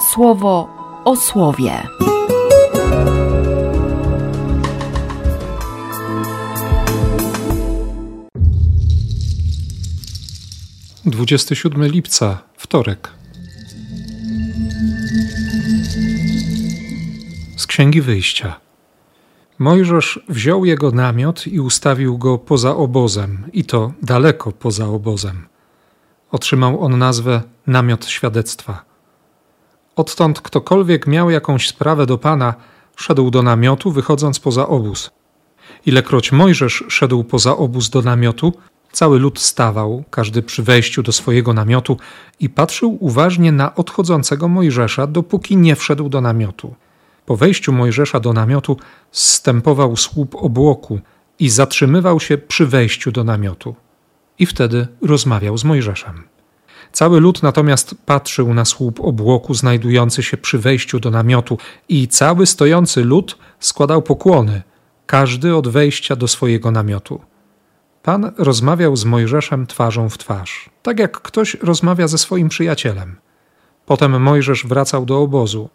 słowo o słowie. Dwudziesty siódmy lipca, wtorek. Z Księgi Wyjścia. Mojżesz wziął jego namiot i ustawił go poza obozem, i to daleko poza obozem. Otrzymał on nazwę Namiot Świadectwa. Odtąd ktokolwiek miał jakąś sprawę do Pana, szedł do namiotu, wychodząc poza obóz. Ilekroć Mojżesz szedł poza obóz do namiotu, cały lud stawał, każdy przy wejściu do swojego namiotu i patrzył uważnie na odchodzącego Mojżesza, dopóki nie wszedł do namiotu. Po wejściu Mojżesza do namiotu zstępował słup obłoku i zatrzymywał się przy wejściu do namiotu. I wtedy rozmawiał z Mojżeszem. Cały lud natomiast patrzył na słup obłoku znajdujący się przy wejściu do namiotu i cały stojący lud składał pokłony, każdy od wejścia do swojego namiotu. Pan rozmawiał z Mojżeszem twarzą w twarz, tak jak ktoś rozmawia ze swoim przyjacielem. Potem Mojżesz wracał do obozu.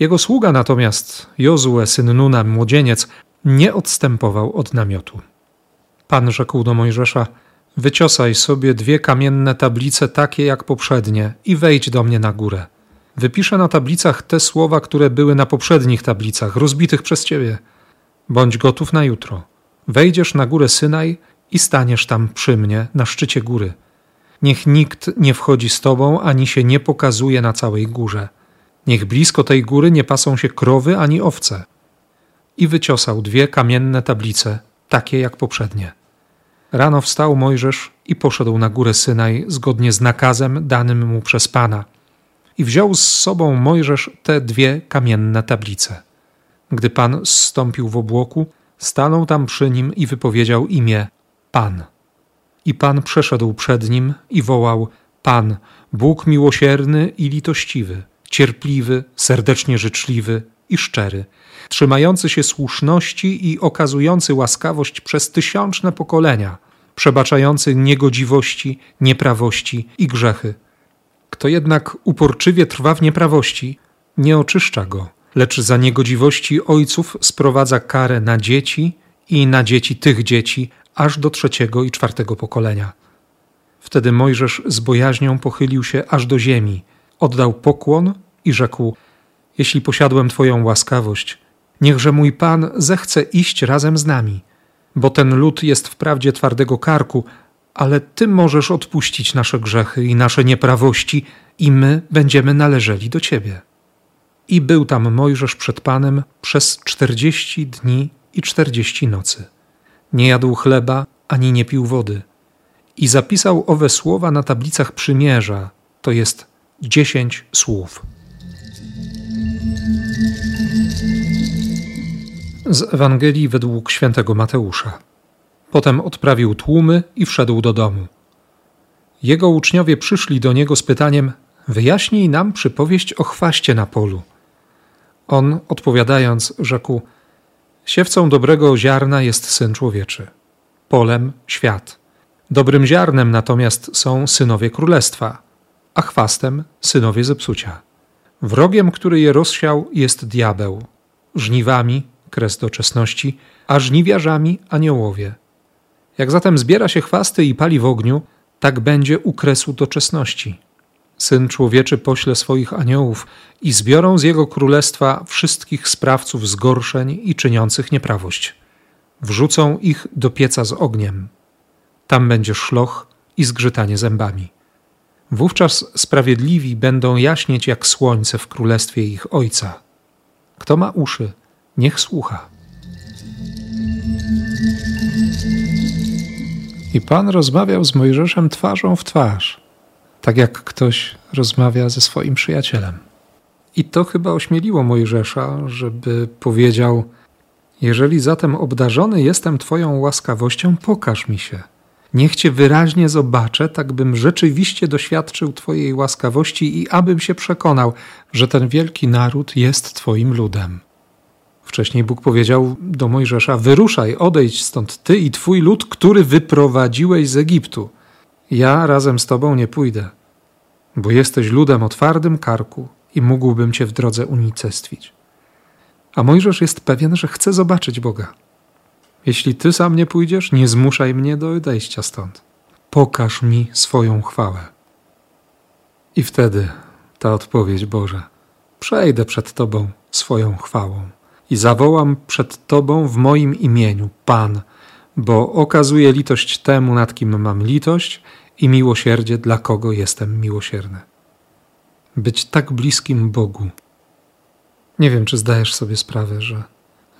Jego sługa natomiast, Jozue, syn Nuna, młodzieniec, nie odstępował od namiotu. Pan rzekł do Mojżesza – Wyciosaj sobie dwie kamienne tablice takie jak poprzednie i wejdź do mnie na górę. Wypiszę na tablicach te słowa, które były na poprzednich tablicach, rozbitych przez ciebie. Bądź gotów na jutro. Wejdziesz na górę Synaj i staniesz tam przy mnie, na szczycie góry. Niech nikt nie wchodzi z tobą, ani się nie pokazuje na całej górze. Niech blisko tej góry nie pasą się krowy ani owce. I wyciosał dwie kamienne tablice, takie jak poprzednie. Rano wstał Mojżesz i poszedł na górę Synaj zgodnie z nakazem danym mu przez Pana. I wziął z sobą Mojżesz te dwie kamienne tablice. Gdy Pan zstąpił w obłoku, stanął tam przy nim i wypowiedział imię Pan. I Pan przeszedł przed nim i wołał: Pan, Bóg miłosierny i litościwy, cierpliwy, serdecznie życzliwy i szczery, trzymający się słuszności i okazujący łaskawość przez tysiączne pokolenia, przebaczający niegodziwości, nieprawości i grzechy. Kto jednak uporczywie trwa w nieprawości, nie oczyszcza go, lecz za niegodziwości ojców sprowadza karę na dzieci i na dzieci tych dzieci, aż do trzeciego i czwartego pokolenia. Wtedy Mojżesz z bojaźnią pochylił się aż do ziemi, oddał pokłon i rzekł: Jeśli posiadłem Twoją łaskawość, Niechże mój Pan zechce iść razem z nami, bo ten lud jest wprawdzie twardego karku, ale Ty możesz odpuścić nasze grzechy i nasze nieprawości, i my będziemy należeli do Ciebie. I był tam Mojżesz przed Panem przez czterdzieści dni i czterdzieści nocy. Nie jadł chleba ani nie pił wody. I zapisał owe słowa na tablicach przymierza, to jest dziesięć słów. Z Ewangelii według świętego Mateusza. Potem odprawił tłumy i wszedł do domu. Jego uczniowie przyszli do niego z pytaniem: Wyjaśnij nam przypowieść o chwaście na polu. On, odpowiadając, rzekł: Siewcą dobrego ziarna jest syn człowieczy, polem świat. Dobrym ziarnem natomiast są synowie królestwa, a chwastem synowie zepsucia. Wrogiem, który je rozsiał, jest diabeł, żniwami kres doczesności, a żniwiarzami aniołowie. Jak zatem zbiera się chwasty i pali w ogniu, tak będzie u kresu doczesności. Syn człowieczy pośle swoich aniołów i zbiorą z jego królestwa wszystkich sprawców zgorszeń i czyniących nieprawość. Wrzucą ich do pieca z ogniem. Tam będzie szloch i zgrzytanie zębami. Wówczas sprawiedliwi będą jaśnieć jak słońce w królestwie ich Ojca. Kto ma uszy, niech słucha. I Pan rozmawiał z Mojżeszem twarzą w twarz, tak jak ktoś rozmawia ze swoim przyjacielem. I to chyba ośmieliło Mojżesza, żeby powiedział: Jeżeli zatem obdarzony jestem Twoją łaskawością, pokaż mi się. Niech Cię wyraźnie zobaczę, tak bym rzeczywiście doświadczył Twojej łaskawości i abym się przekonał, że ten wielki naród jest Twoim ludem. Wcześniej Bóg powiedział do Mojżesza: Wyruszaj, odejdź stąd ty i twój lud, który wyprowadziłeś z Egiptu. Ja razem z tobą nie pójdę, bo jesteś ludem o twardym karku i mógłbym cię w drodze unicestwić. A Mojżesz jest pewien, że chce zobaczyć Boga. Jeśli ty sam nie pójdziesz, nie zmuszaj mnie do odejścia stąd. Pokaż mi swoją chwałę. I wtedy ta odpowiedź Boża: Przejdę przed Tobą swoją chwałą i zawołam przed Tobą w moim imieniu, Pan, bo okazuję litość temu, nad kim mam litość i miłosierdzie, dla kogo jestem miłosierny. Być tak bliskim Bogu. Nie wiem, czy zdajesz sobie sprawę, że,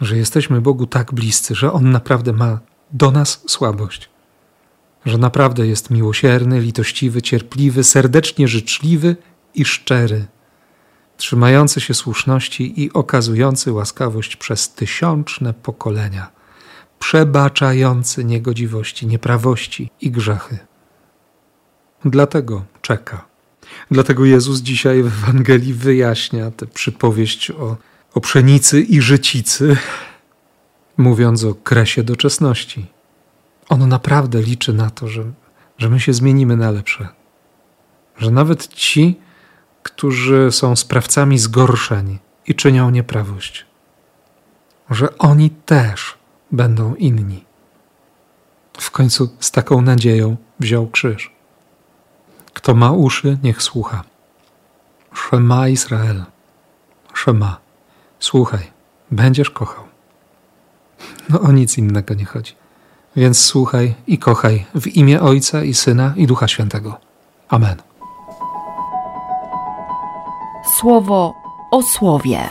że jesteśmy Bogu tak bliscy, że On naprawdę ma do nas słabość, że naprawdę jest miłosierny, litościwy, cierpliwy, serdecznie życzliwy i szczery, trzymający się słuszności i okazujący łaskawość przez tysiączne pokolenia, przebaczający niegodziwości, nieprawości i grzechy. Dlatego czeka. Dlatego Jezus dzisiaj w Ewangelii wyjaśnia tę przypowieść o, o pszenicy i życicy, mówiąc o kresie doczesności. On naprawdę liczy na to, że, że my się zmienimy na lepsze. Że nawet ci, którzy są sprawcami zgorszeń i czynią nieprawość, że oni też będą inni. W końcu z taką nadzieją wziął krzyż. Kto ma uszy, niech słucha. Szema Izrael. Szema. Słuchaj, będziesz kochał. No o nic innego nie chodzi. Więc słuchaj i kochaj w imię Ojca i Syna i Ducha Świętego. Amen. Słowo o słowie.